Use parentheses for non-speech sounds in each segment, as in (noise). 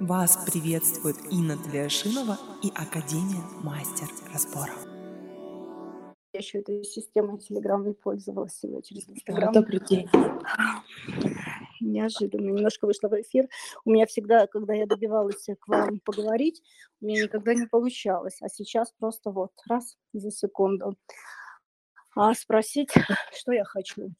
Вас приветствует Инна Тлешинова и Академия Мастер Разбора. Я еще этой системой Telegram не пользовалась всего через Instagram. Добрый день. Неожиданно. Немножко вышла в эфир. У меня всегда, когда я добивалась к вам поговорить, у меня никогда не получалось. А сейчас просто вот раз за секунду. А спросить, (laughs) что я хочу.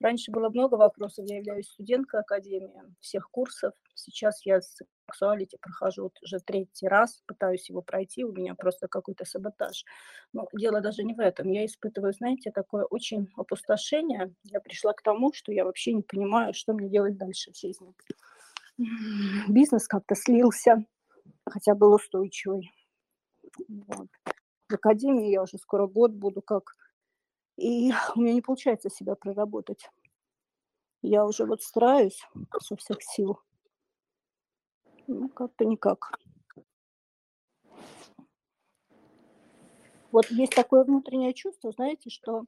Раньше было много вопросов. Я являюсь студенткой Академии всех курсов. Сейчас я сексуалити прохожу уже третий раз, пытаюсь его пройти, у меня просто какой-то саботаж. Но дело даже не в этом. Я испытываю, знаете, такое очень опустошение. Я пришла к тому, что я вообще не понимаю, что мне делать дальше в жизни. Бизнес как-то слился, хотя был устойчивый. Вот. В академии я уже скоро год буду как... И (laughs) у меня не получается себя проработать. Я уже вот стараюсь со всех сил. Ну, как-то никак. Вот есть такое внутреннее чувство, знаете, что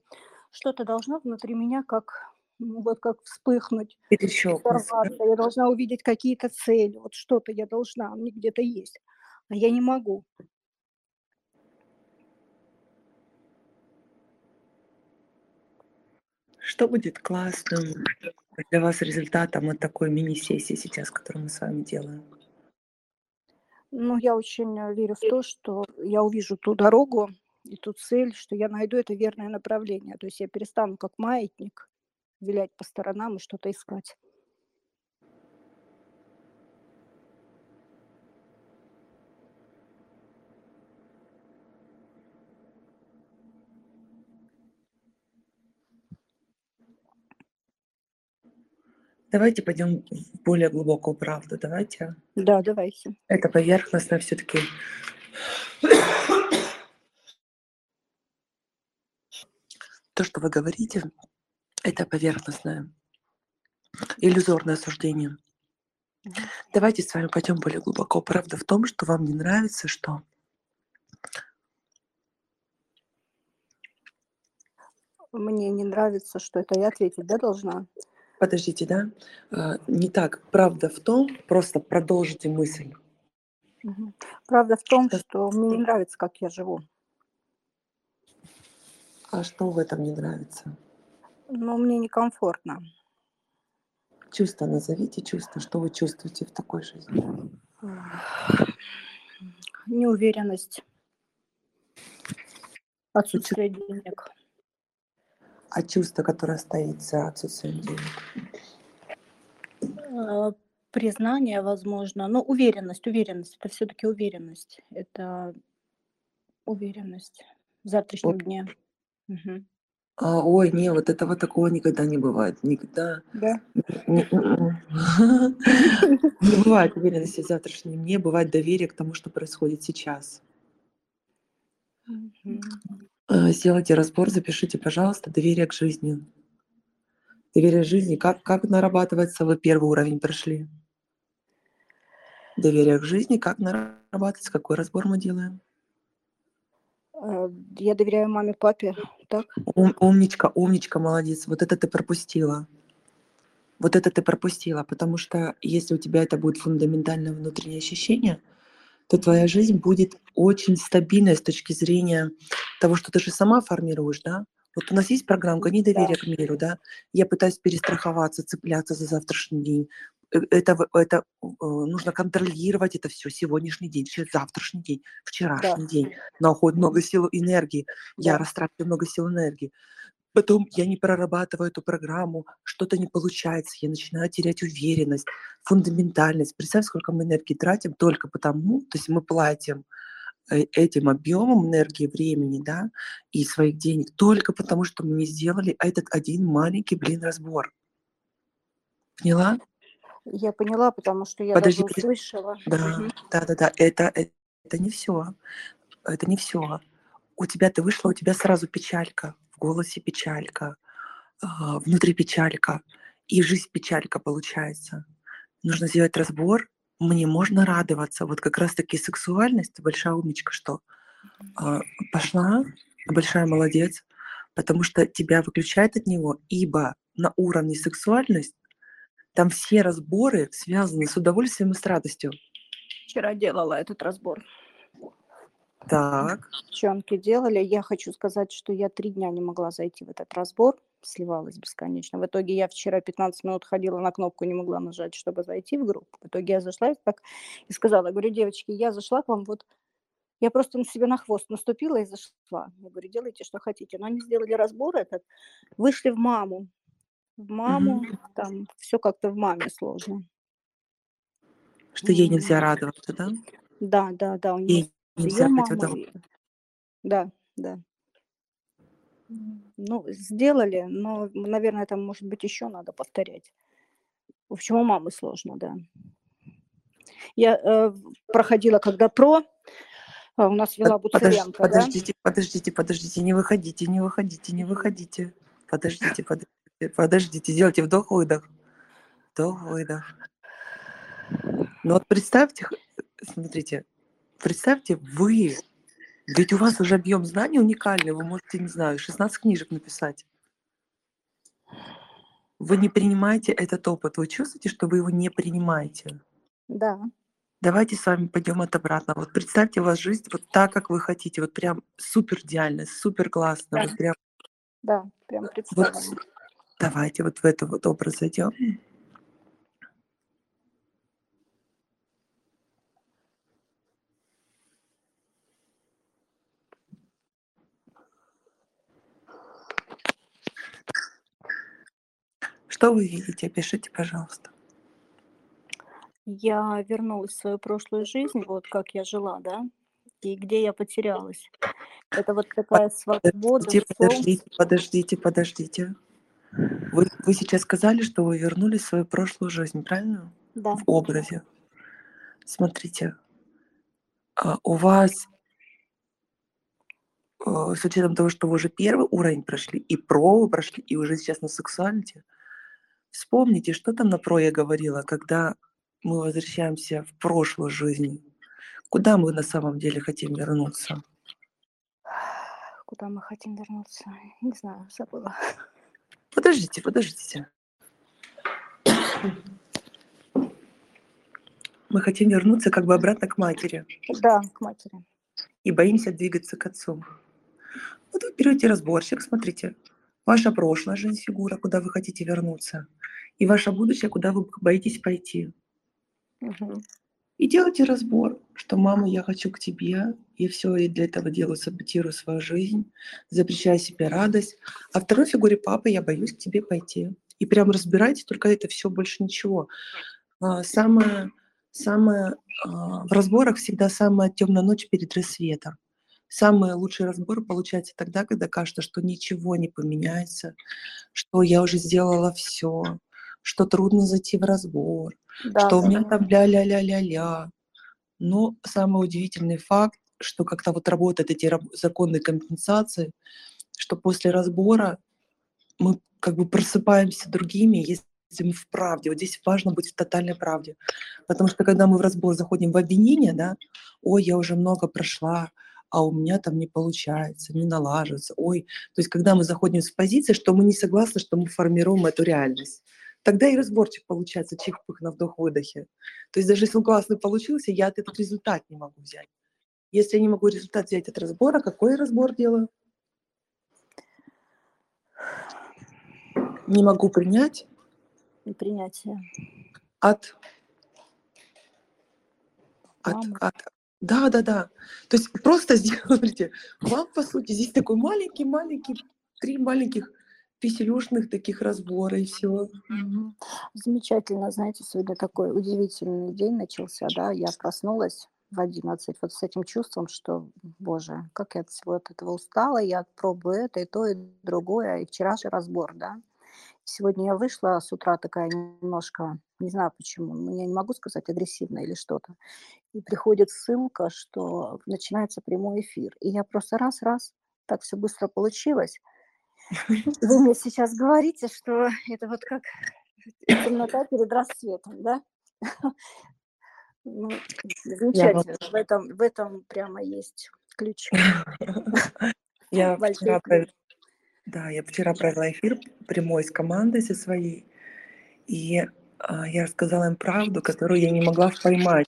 что-то должно внутри меня как ну, вот как вспыхнуть, взорваться. Я должна увидеть какие-то цели, вот что-то я должна, они где-то есть, а я не могу. Что будет классным для вас результатом от такой мини-сессии сейчас, которую мы с вами делаем? Ну, я очень э, верю в то, что я увижу ту дорогу и ту цель, что я найду это верное направление. То есть я перестану как маятник вилять по сторонам и что-то искать. Давайте пойдем в более глубокую правду. Давайте. Да, давайте. Это поверхностно все-таки. То, что вы говорите, это поверхностное, иллюзорное суждение. Давайте с вами пойдем более глубоко. Правда в том, что вам не нравится, что мне не нравится, что это я ответить, да, должна? Подождите, да? А, не так. Правда в том, просто продолжите мысль. Правда в том, что мне не нравится, как я живу. А что в этом не нравится? Ну, мне некомфортно. Чувство назовите чувство. Что вы чувствуете в такой жизни? Неуверенность. Отсутствие денег. А чувство, которое стоит за отсутствием денег? А, признание, возможно, но уверенность, уверенность, это все-таки уверенность, это уверенность в завтрашнем вот. дне. Угу. А, ой, не, вот этого такого никогда не бывает. Никогда. Да? (laughs) Не бывает уверенности в завтрашнем дне, бывает доверие к тому, что происходит сейчас. Э, сделайте разбор, запишите, пожалуйста, доверие к жизни. Доверие к жизни, как, как нарабатывается, вы первый уровень прошли. Доверие к жизни, как нарабатывается, какой разбор мы делаем? Э, я доверяю маме, папе, так? Ум, умничка, умничка, молодец. Вот это ты пропустила. Вот это ты пропустила, потому что если у тебя это будет фундаментальное внутреннее ощущение – то твоя жизнь будет очень стабильной с точки зрения того, что ты же сама формируешь, да? Вот у нас есть программка недоверия да. к миру, да? Я пытаюсь перестраховаться, цепляться за завтрашний день. Э, это, это э, нужно контролировать это все сегодняшний день, завтрашний день, вчерашний да. день. На уходит много сил энергии. Да. Я растрачиваю много сил энергии. Потом я не прорабатываю эту программу, что-то не получается, я начинаю терять уверенность, фундаментальность. Представь, сколько мы энергии тратим только потому, то есть мы платим э, этим объемом энергии, времени, да, и своих денег только потому, что мы не сделали этот один маленький, блин, разбор. Поняла? Я поняла, потому что я Подожди, даже услышала. Да, угу. да, да, да. Это, это, это не все. Это не все. У тебя ты вышла, у тебя сразу печалька голосе печалька, а, внутри печалька, и жизнь печалька получается. Нужно сделать разбор, мне можно радоваться. Вот как раз-таки сексуальность, большая умничка, что э, пошла, большая молодец, потому что тебя выключает от него, ибо на уровне сексуальность там все разборы связаны с удовольствием и с радостью. вчера делала этот разбор. Так. Девчонки делали. Я хочу сказать, что я три дня не могла зайти в этот разбор, сливалась бесконечно. В итоге я вчера 15 минут ходила на кнопку, не могла нажать, чтобы зайти в группу. В итоге я зашла и так и сказала, говорю, девочки, я зашла к вам, вот я просто на себя на хвост наступила и зашла. Я говорю, делайте, что хотите. Но они сделали разбор этот, вышли в маму. В маму, Мгм. там все как-то в маме сложно. Что ей нельзя радоваться, да? Да, да, да, у нее Ей нельзя ее мама. и- Да, да. Ну, сделали, но, наверное, там, может быть, еще надо повторять. В общем, у мамы сложно, да. Я э, проходила, когда про, а, у нас вела Под- подож- Буцеренко, да? Подождите, подождите, подождите, не выходите, не выходите, не выходите. Подождите, подождите, подождите, делайте вдох-выдох. Вдох-выдох. Ну вот представьте, х- смотрите, представьте, вы, ведь у вас уже объем знаний уникальный, вы можете, не знаю, 16 книжек написать. Вы не принимаете этот опыт, вы чувствуете, что вы его не принимаете. Да, Давайте с вами пойдем от обратно. Вот представьте, у вас жизнь вот так, как вы хотите, вот прям супер идеально, супер классно, Да. вот прям да, прям вот представила. давайте вот в это вот образ зайдем. Что вы видите? Опишите, пожалуйста. Я вернулась в свою прошлую жизнь, вот как я жила, да, и где я потерялась. Это вот такая свобода, Подождите, подождите, подождите, подождите. Вы, вы сейчас сказали, что вы вернулись в свою прошлую жизнь, правильно? Да, В образе. Смотрите, а, у вас, э, с учетом того, что вы уже первый уровень прошли, и про вы прошли, и уже сейчас на сексуалите, вспомните, что там на про я говорила, когда мы возвращаемся в прошлую жизнь. Куда мы на самом деле хотим вернуться? куда мы хотим вернуться? Не знаю, забыла. Подождите, подождите. Мы хотим вернуться как бы обратно к матери Да, к матери. и боимся двигаться к отцу. Вот вы берете разборчик, смотрите, ваша прошлая жизнь фигура, куда вы хотите вернуться, и ваше будущее, куда вы боитесь пойти. И делайте разбор, что мама, я хочу к тебе, я все и для этого делаю, саботирую свою жизнь, запрещаю себе радость. А второй фигуре папы я боюсь к тебе пойти. И прям разбирайте только это все, больше ничего. А, Самое, самое а, в разборах всегда самая темная ночь перед рассветом. Самый лучший разбор получается тогда, когда кажется, что ничего не поменяется, что я уже сделала все, что трудно зайти в разбор, Да, что у да, меня да. там ля-ля-ля-ля-ля. Но самый удивительный факт, что как-то вот работают эти законы компенсации, что после разбора мы как бы просыпаемся другими, если мы в правде. Вот здесь важно быть в тотальной правде. Потому что когда мы в разбор заходим в обвинение, да, ой, я уже много прошла, а у меня там не получается, не налаживается. Ой, то есть когда мы заходим с позиции, что мы не согласны, что мы формируем эту реальность. Тогда и разборчик получается чих-пых на вдох-выдохе. То есть даже если он классный получился, я этот результат не могу взять. Если я не могу результат взять от разбора, какой я разбор делаю? Не могу принять Принятие. от... От, от, да, да, да. То есть просто (laughs) сделайте. Вам, по сути, здесь такой маленький-маленький, три маленьких писелюшных таких разбора и все. Замечательно, знаете, сегодня такой удивительный день начался, да, я проснулась в 11 вот с этим чувством, что, боже, как я от всего от этого устала, я пробую это и то, и другое, и вчера же разбор, да. Сегодня я вышла с утра такая немножко, не знаю почему, ну, я не могу сказать агрессивная или что-то, и приходит ссылка, что начинается прямой эфир, и я просто раз-раз, так все быстро получилось. (laughs) Вы мне сейчас говорите, что это вот как темнота перед рассветом, да? (laughs) Ну, замечательно. В этом, в этом прямо есть ключ. (laughs) Я вчера, да, я вчера провела эфир прямой с командой со своей, и а, я рассказала им правду, которую я не могла поймать.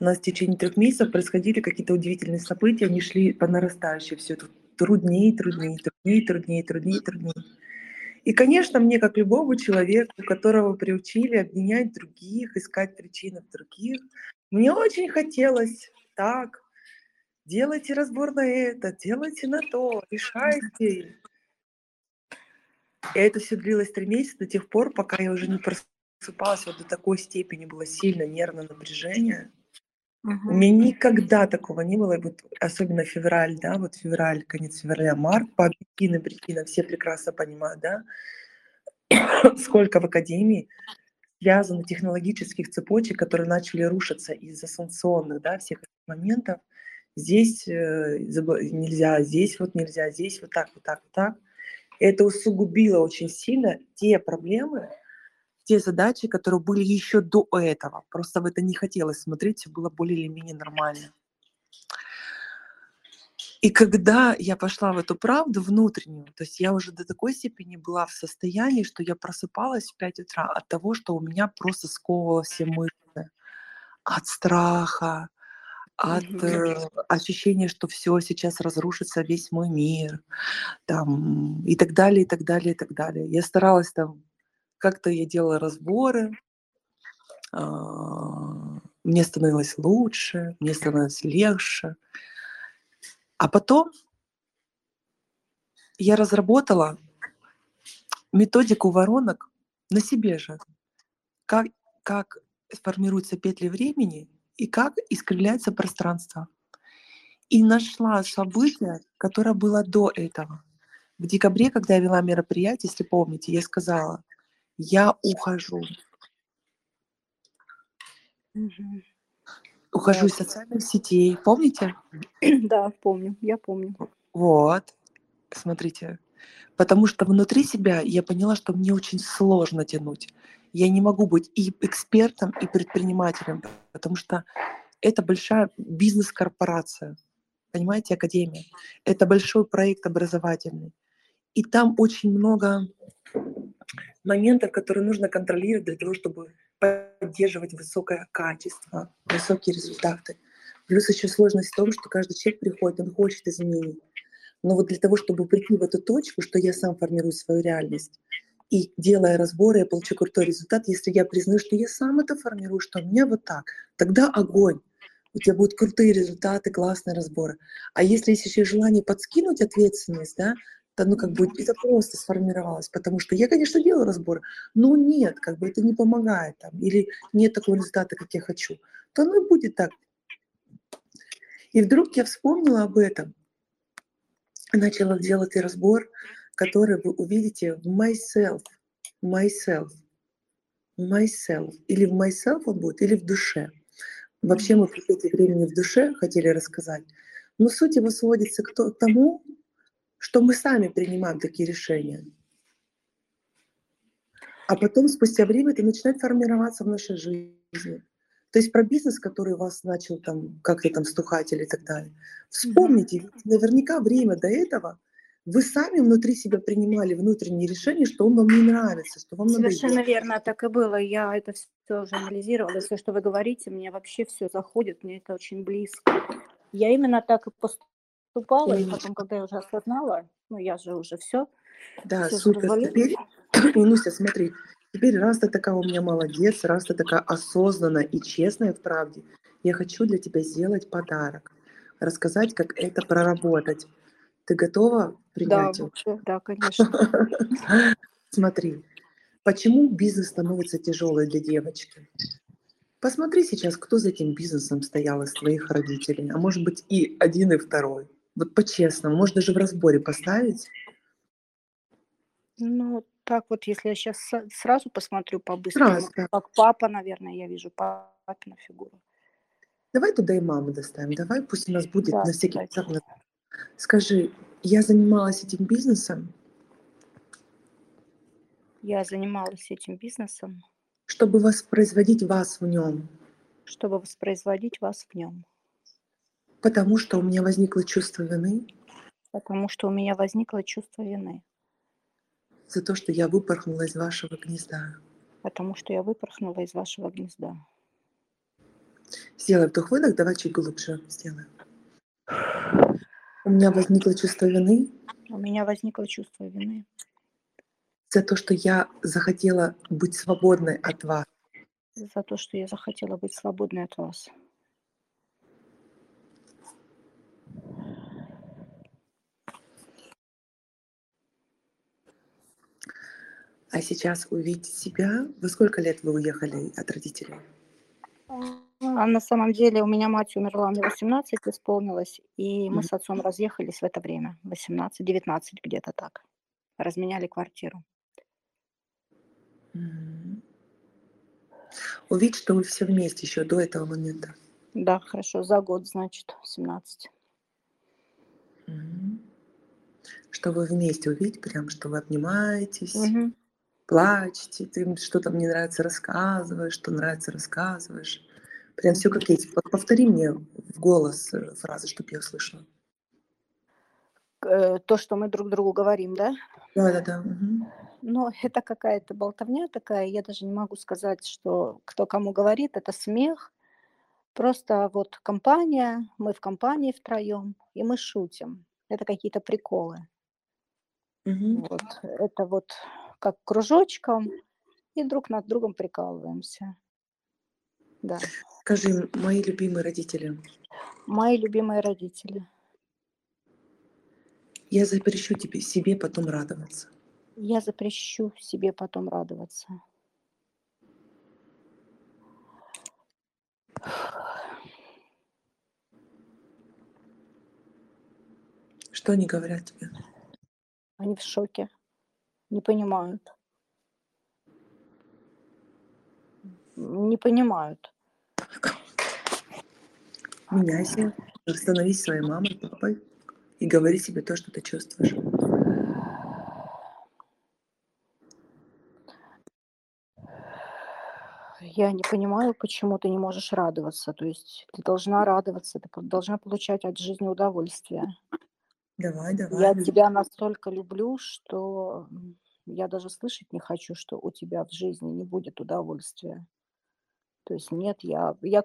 У нас в течение трех месяцев происходили какие-то удивительные события, они шли по нарастающей, все это труднее, труднее, труднее, труднее, труднее, труднее. И, конечно, мне, как любому человеку, которого приучили обвинять других, искать причины в других, мне очень хотелось так, делайте разбор на это, делайте на то, решайте. И это все длилось три месяца до тех пор, пока я уже не просыпалась вот до такой степени, было сильно нервное напряжение. У меня никогда такого не было, вот особенно февраль, да, вот февраль, конец февраля, март, по объективным причинам, все прекрасно понимают, да, (coughs) сколько в академии связано технологических цепочек, которые начали рушиться из-за санкционных, да, всех этих моментов. Здесь э, нельзя, здесь вот нельзя, здесь вот так, вот так, вот так. Это усугубило очень сильно те проблемы, те задачи, которые были еще до этого. Просто в это не хотелось смотреть, все было более или менее нормально. И когда я пошла в эту правду внутреннюю, то есть я уже до такой степени была в состоянии, что я просыпалась в 5 утра от того, что у меня просто сковывало все мышцы. От страха, от э, ощущения, что все сейчас разрушится, весь мой мир, там, и так далее, и так далее, и так далее. Я старалась там как-то я делала разборы, а, мне становилось лучше, мне становилось легче. А потом я разработала методику воронок на себе же. Как, как формируются петли времени и как искривляется пространство. И нашла событие, которое было до этого. В декабре, когда я вела мероприятие, если помните, я сказала, я ухожу. Мгм. Ухожу Да. из социальных сетей. Помните? (clears throat) Да, помню, я помню. Вот. Смотрите. Потому что внутри себя я поняла, что мне очень сложно тянуть. Я не могу быть и экспертом, и предпринимателем, потому что это большая бизнес-корпорация. Понимаете, академия. Это большой проект образовательный. И там очень много моментов, которые нужно контролировать для того, чтобы поддерживать высокое качество, высокие результаты. Плюс еще сложность в том, что каждый человек приходит, он хочет изменений. Но вот для того, чтобы прийти в эту точку, что я сам формирую свою реальность, и делая разборы, я получу крутой результат, если я признаю, что я сам это формирую, что у меня вот так, тогда огонь. У тебя будут крутые результаты, классные разборы. А если есть еще желание подскинуть ответственность, да, то ну как бы это просто сформировалось, потому что я, конечно, делаю разборы, но нет, как бы это не помогает там, или нет такого результата, как я хочу, то оно и будет так. И вдруг я вспомнила об этом, начала делать и разбор, который вы увидите в myself, myself, myself, или в myself он будет, или в душе. Вообще мы при этой времени в душе хотели рассказать, но суть его сводится к тому, что мы сами принимаем такие решения. А потом, спустя время, это начинает формироваться в нашей жизни. То есть про бизнес, который вас начал там как-то там стухать или так далее. Вспомните, наверняка время до этого вы сами внутри себя принимали внутренние решения, что он вам не нравится, что вам Совершенно надоело. верно, так и было. Я это все уже анализировала. Все, что вы говорите, мне вообще все заходит, мне это очень близко. Я именно так и поступала, и потом, когда я уже осознала, ну я же уже все. Да, супер. Теперь, (clears throat) Инуся, смотри, теперь раз ты такая у меня молодец, раз ты такая осознанная и честная в правде, я хочу для тебя сделать подарок, рассказать, как это проработать. Ты готова принять да, его? Да, конечно. (laughs) Смотри, почему бизнес становится тяжелый для девочки? Посмотри сейчас, кто за этим бизнесом стоял из твоих родителей, а может быть и один, и второй. Вот по-честному, может даже в разборе поставить. Ну, так вот, если я сейчас сразу посмотрю по-быстрому, Сразу, да. как папа, наверное, я вижу папину фигуру. Давай туда и маму доставим. Давай, пусть у нас будет Да, на всякий случай. Скажи, я занималась этим бизнесом, Я занималась этим бизнесом, чтобы воспроизводить вас в нем, чтобы воспроизводить вас в нем, потому что у меня возникло чувство вины потому что у меня возникло чувство вины, за то, что я выпорхнула из вашего гнезда. потому что я выпорхнула из вашего гнезда. Сделай вдох-выдох, давай чуть глубже сделаем. У меня возникло чувство вины У меня возникло чувство вины за то, что я захотела быть свободной от вас. за то, что я захотела быть свободной от вас. А сейчас увидеть себя. Вы сколько лет вы уехали от родителей? А на самом деле у меня мать умерла, мне 18 исполнилось, и мы с отцом разъехались в это время, 18-19 где-то так. Разменяли квартиру. Мгм. Увидеть, что вы все вместе еще до этого момента. Да, хорошо, за год, значит, 17. Мгм. Что вы вместе увидеть, прям, что вы обнимаетесь, Мгм. плачете, ты им что-то мне нравится рассказываешь, что нравится рассказываешь. Прям все как есть. Пов- Повтори мне в голос э, фразы, чтобы я услышала. Э, То, что мы друг другу говорим, да? Да-да-да. мгм. Но это какая-то болтовня такая, я даже не могу сказать, что кто кому говорит, это смех. Просто вот компания, мы в компании втроем, и мы шутим. Это какие-то приколы. Мгм. Вот. Это вот как кружочком, и друг над другом прикалываемся. Да. Скажи, мои любимые родители, Мои любимые родители. я запрещу тебе себе потом радоваться. Я запрещу себе потом радоваться. Что они говорят тебе? Они в шоке, не понимают. Не понимают. Меняйся, становись своей мамой, папой и говори себе то, что ты чувствуешь. Я не понимаю, почему ты не можешь радоваться. То есть ты должна радоваться, ты должна получать от жизни удовольствие. Давай, Я давай. тебя настолько люблю, что я даже слышать не хочу, что у тебя в жизни не будет удовольствия. То есть нет, я, я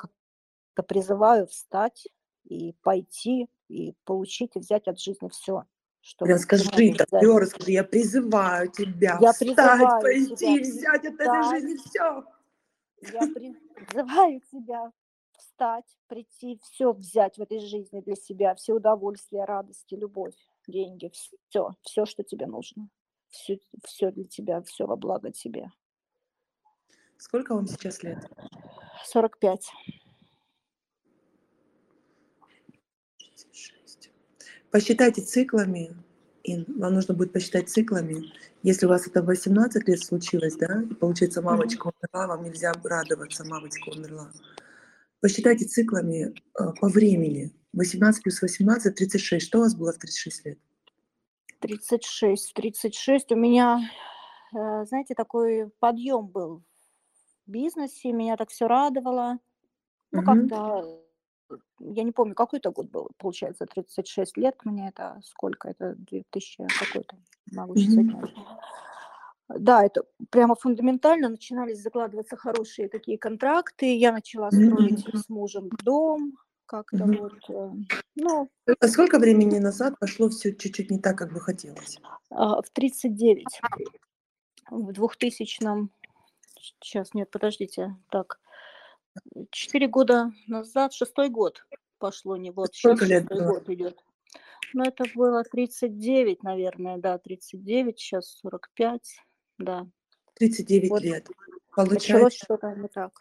как-то призываю встать и пойти и получить и взять от жизни все, что Прям скажи, так скажи, я призываю тебя Я встать, призываю пойти, тебя взять от этой жизни все. Я при- призываю тебя встать, прийти, все взять в этой жизни для себя, все удовольствия, радости, любовь, деньги, все, все, что тебе нужно. Все, все для тебя, все во благо тебе. Сколько вам сейчас лет? 45. Посчитайте циклами, Ин, вам нужно будет посчитать циклами. Если у вас это в 18 лет случилось, да, и получается мамочка умерла, вам нельзя радоваться, мамочка умерла. Посчитайте циклами э, по времени. 18 плюс 18, 36. Что у вас было в 36 лет? 36. 36 у меня, э, знаете, такой подъем был в бизнесе, меня так все радовало. Ну, Мгм. как-то, я не помню, какой это год был, получается, 36 лет мне это сколько? Это 2000 какой-то, могу сейчас отнять. Да, это прямо фундаментально начинались закладываться хорошие такие контракты. Я начала строить мгм. с мужем дом, как-то Мгм. вот, э, ну, А сколько времени назад пошло все чуть-чуть не так, как бы хотелось? а, в 39, в 2000 сейчас, нет, подождите, так, 4 года назад, шестой год пошло, не вот, сейчас лет шестой было? год идет. Ну, это было 39, наверное, да, 39, сейчас 45, да. 39 Вот лет. началось Получается что-то не так.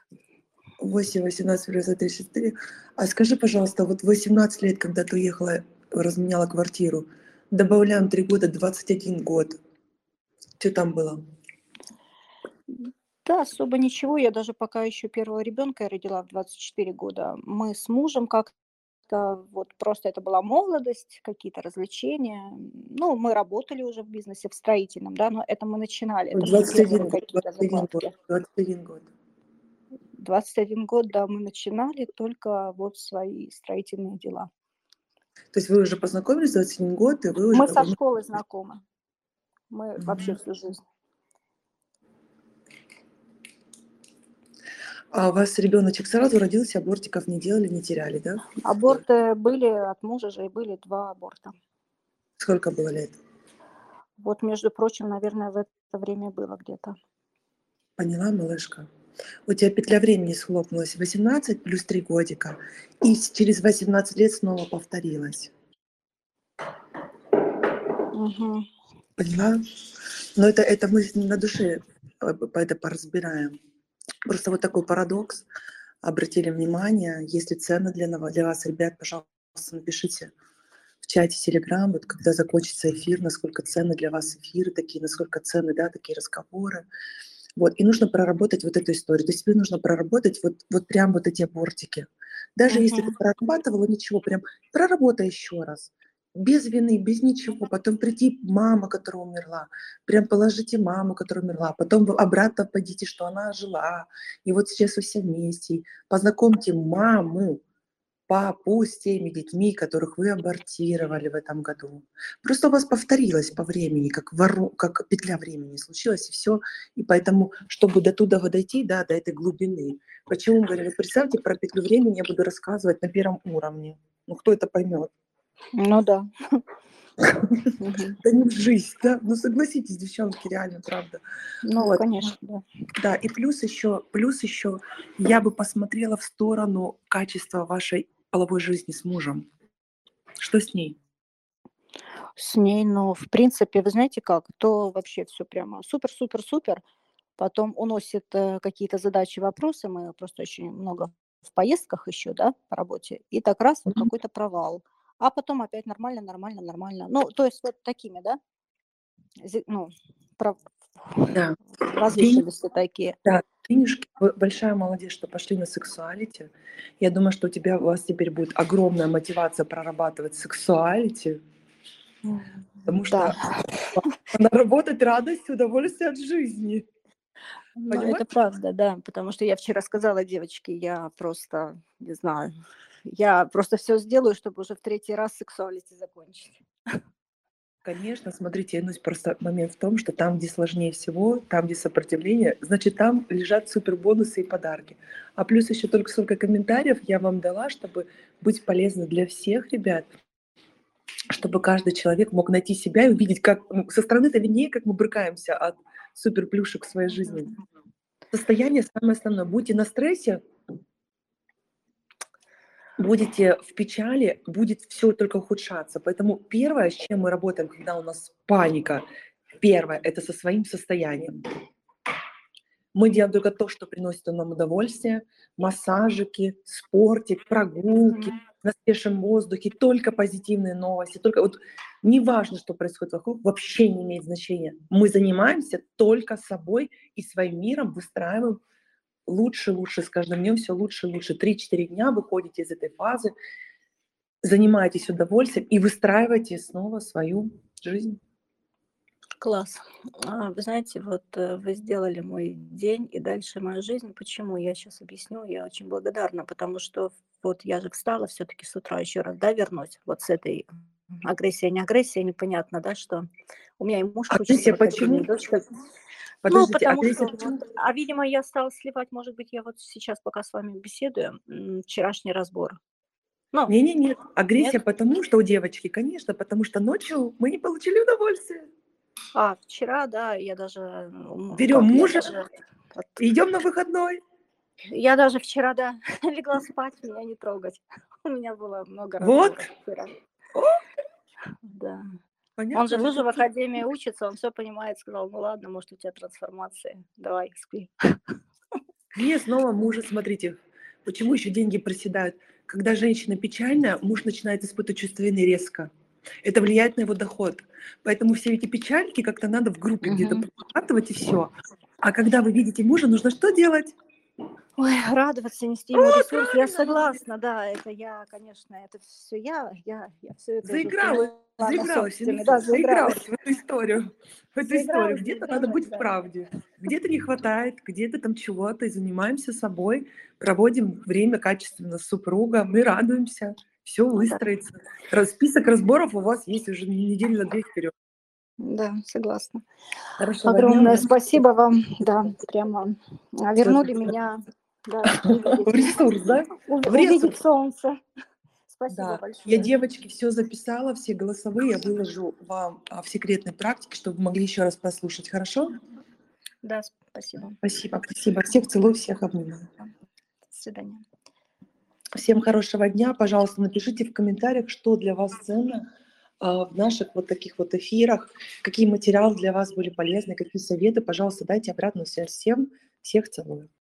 8, 18 плюс 34. А скажи, пожалуйста, вот 18 лет, когда ты уехала, разменяла квартиру, добавляем 3 года, 21 год. Что там было? Да, особо ничего. Я даже пока еще первого ребенка я родила в 24 года. Мы с мужем как-то вот просто это была молодость, какие-то развлечения. Ну, мы работали уже в бизнесе, в строительном, да, но это мы начинали. Это были 21 первые год, какие-то 21 год, закладки. 21 год. 21 год, да, мы начинали только вот свои строительные дела. То есть вы уже познакомились в 21 год, и вы уже Мы со ну, школы знакомы. Мы вообще Мгм. всю жизнь. А у вас ребеночек сразу родился, абортиков не делали, не теряли, да? Аборты были от мужа же, и были два аборта. Сколько было лет? Вот, между прочим, наверное, в это время было где-то. Поняла, малышка? У тебя петля времени схлопнулась 18 плюс 3 годика, и через 18 лет снова повторилась. Угу. Поняла? Но это, это мы на душе э, это поразбираем. Просто вот такой парадокс. Обратили внимание, если ценно для, для вас, ребят, пожалуйста, напишите в чате Телеграм, вот когда закончится эфир, насколько ценны для вас эфиры такие, насколько ценны, да, такие разговоры. Вот, и нужно проработать вот эту историю. То есть тебе нужно проработать вот, вот прям вот эти абортики. Даже если ты прорабатывала, ничего, прям проработай еще раз. Без вины, без ничего. Потом прийти мама, которая умерла. Прям положите маму, которая умерла. Потом вы обратно пойдите, что она жила. И вот сейчас вы все вместе. Познакомьте маму, папу с теми детьми, которых вы абортировали в этом году. Просто у вас повторилось по времени, как, вору, как петля времени случилось, и все. И поэтому, чтобы до туда дойти, да, до этой глубины. Почему, говорю, вы представьте, про петлю времени я буду рассказывать на первом уровне. Ну, кто это поймет? Ну да. Да не в жизнь, да? Ну, согласитесь, девчонки, реально, правда. Ну, Вот. конечно, да. Да, и плюс еще, плюс еще, я бы посмотрела в сторону качества вашей половой жизни с мужем. Что с ней? С ней, ну, в принципе, вы знаете как, то вообще все прямо супер-супер-супер. Потом уносит э, какие-то задачи, вопросы. Мы просто очень много в поездках еще, да, по работе. И так раз вот Мгм. какой-то провал. А потом опять нормально, нормально, нормально. Ну, то есть вот такими, да, ну, прав- Да. возвышенности такие. Денежки, вы большая молодец, что пошли на сексуалити. Я думаю, что у тебя у вас теперь будет огромная мотивация прорабатывать сексуалити, потому что (laughs) Да, наработать радость удовольствие от жизни. ну, это правда, да, потому что я вчера сказала девочке, я просто, не знаю, я просто все сделаю, чтобы уже в третий раз сексуалити закончить. Конечно, смотрите, ну, просто момент в том, что там, где сложнее всего, там, где сопротивление, значит, там лежат супер бонусы и подарки. А плюс еще только сколько комментариев я вам дала, чтобы быть полезной для всех ребят, чтобы каждый человек мог найти себя и увидеть, как со стороны-то виднее, как мы брыкаемся от супер плюшек в своей жизни. Состояние самое основное. Будьте на стрессе, будете в печали, будет все только ухудшаться. Поэтому первое, с чем мы работаем, когда у нас паника, первое, это со своим состоянием. Мы делаем только то, что приносит нам удовольствие, массажики, спортик, прогулки, на свежем воздухе, только позитивные новости, только вот неважно, что происходит вокруг, вообще не имеет значения. Мы занимаемся только собой и своим миром, выстраиваем лучше, лучше, с каждым днем все лучше, лучше. Три-четыре дня выходите из этой фазы, занимаетесь удовольствием и выстраиваете снова свою жизнь. Класс. А, Вы знаете, вот э, вы сделали мой день и дальше мою жизнь. Почему? Я сейчас объясню. Я очень благодарна, потому что вот я же встала все-таки с утра еще раз, да, вернусь вот с этой агрессией, не агрессией, непонятно, да, что у меня и муж Агрессия учится почему? дочка. Подождите, ну, потому агрессия что, почему? вот, а, видимо, я стала сливать, может быть, я вот сейчас, пока с вами беседую, вчерашний разбор. Ну, Не-не-не, агрессия нет? потому, что у девочки, конечно, потому что ночью мы не получили удовольствие. А, вчера, да, я даже... ну, Берем мужа, даже идем на выходной. Я даже вчера, да, (laughs) легла спать, меня не трогать. (laughs) У меня было много Вот. вчера. О! Да. Понятно? Он же тоже в академии учится, он все понимает, сказал, ну ладно, может у тебя трансформация, давай, спи. Мне снова мужа, смотрите, почему еще деньги проседают. Когда женщина печальная, муж начинает испытывать чувство вины резко. Это влияет на его доход. Поэтому все эти печальки как-то надо в группе где-то Мгм. прорабатывать и все. А когда вы видите мужа, нужно что делать? Ой, радоваться, нести ему ресурс, я согласна, да, это я, конечно, это все я, я, я все это уже Заигралась, на заигралась, Инесса, да, заигралась. заигралась в эту историю. В эту Заигралась, историю. Где-то надо быть в правде. Где-то не хватает, где-то там чего-то, и занимаемся собой, проводим время качественно с супругом, мы радуемся, все выстроится. Раз- Список разборов у вас есть уже недели на две вперед. Да, согласна. Хорошего Огромное спасибо вам, да, прямо а, вернули меня Да, (laughs) В ресурс, да? (laughs) В ресурс. Солнце. (laughs) Спасибо Да. большое. Я, девочки, все записала, все голосовые я выложу вам а, в секретной практике, чтобы вы могли еще раз послушать. Хорошо? Да, спасибо. Спасибо, спасибо. Всех целую, всех обнимаю. До свидания. Всем хорошего дня. Пожалуйста, напишите в комментариях, что для вас ценно а, в наших вот таких вот эфирах, какие материалы для вас были полезны, какие советы. Пожалуйста, дайте обратную связь всем. Всех целую.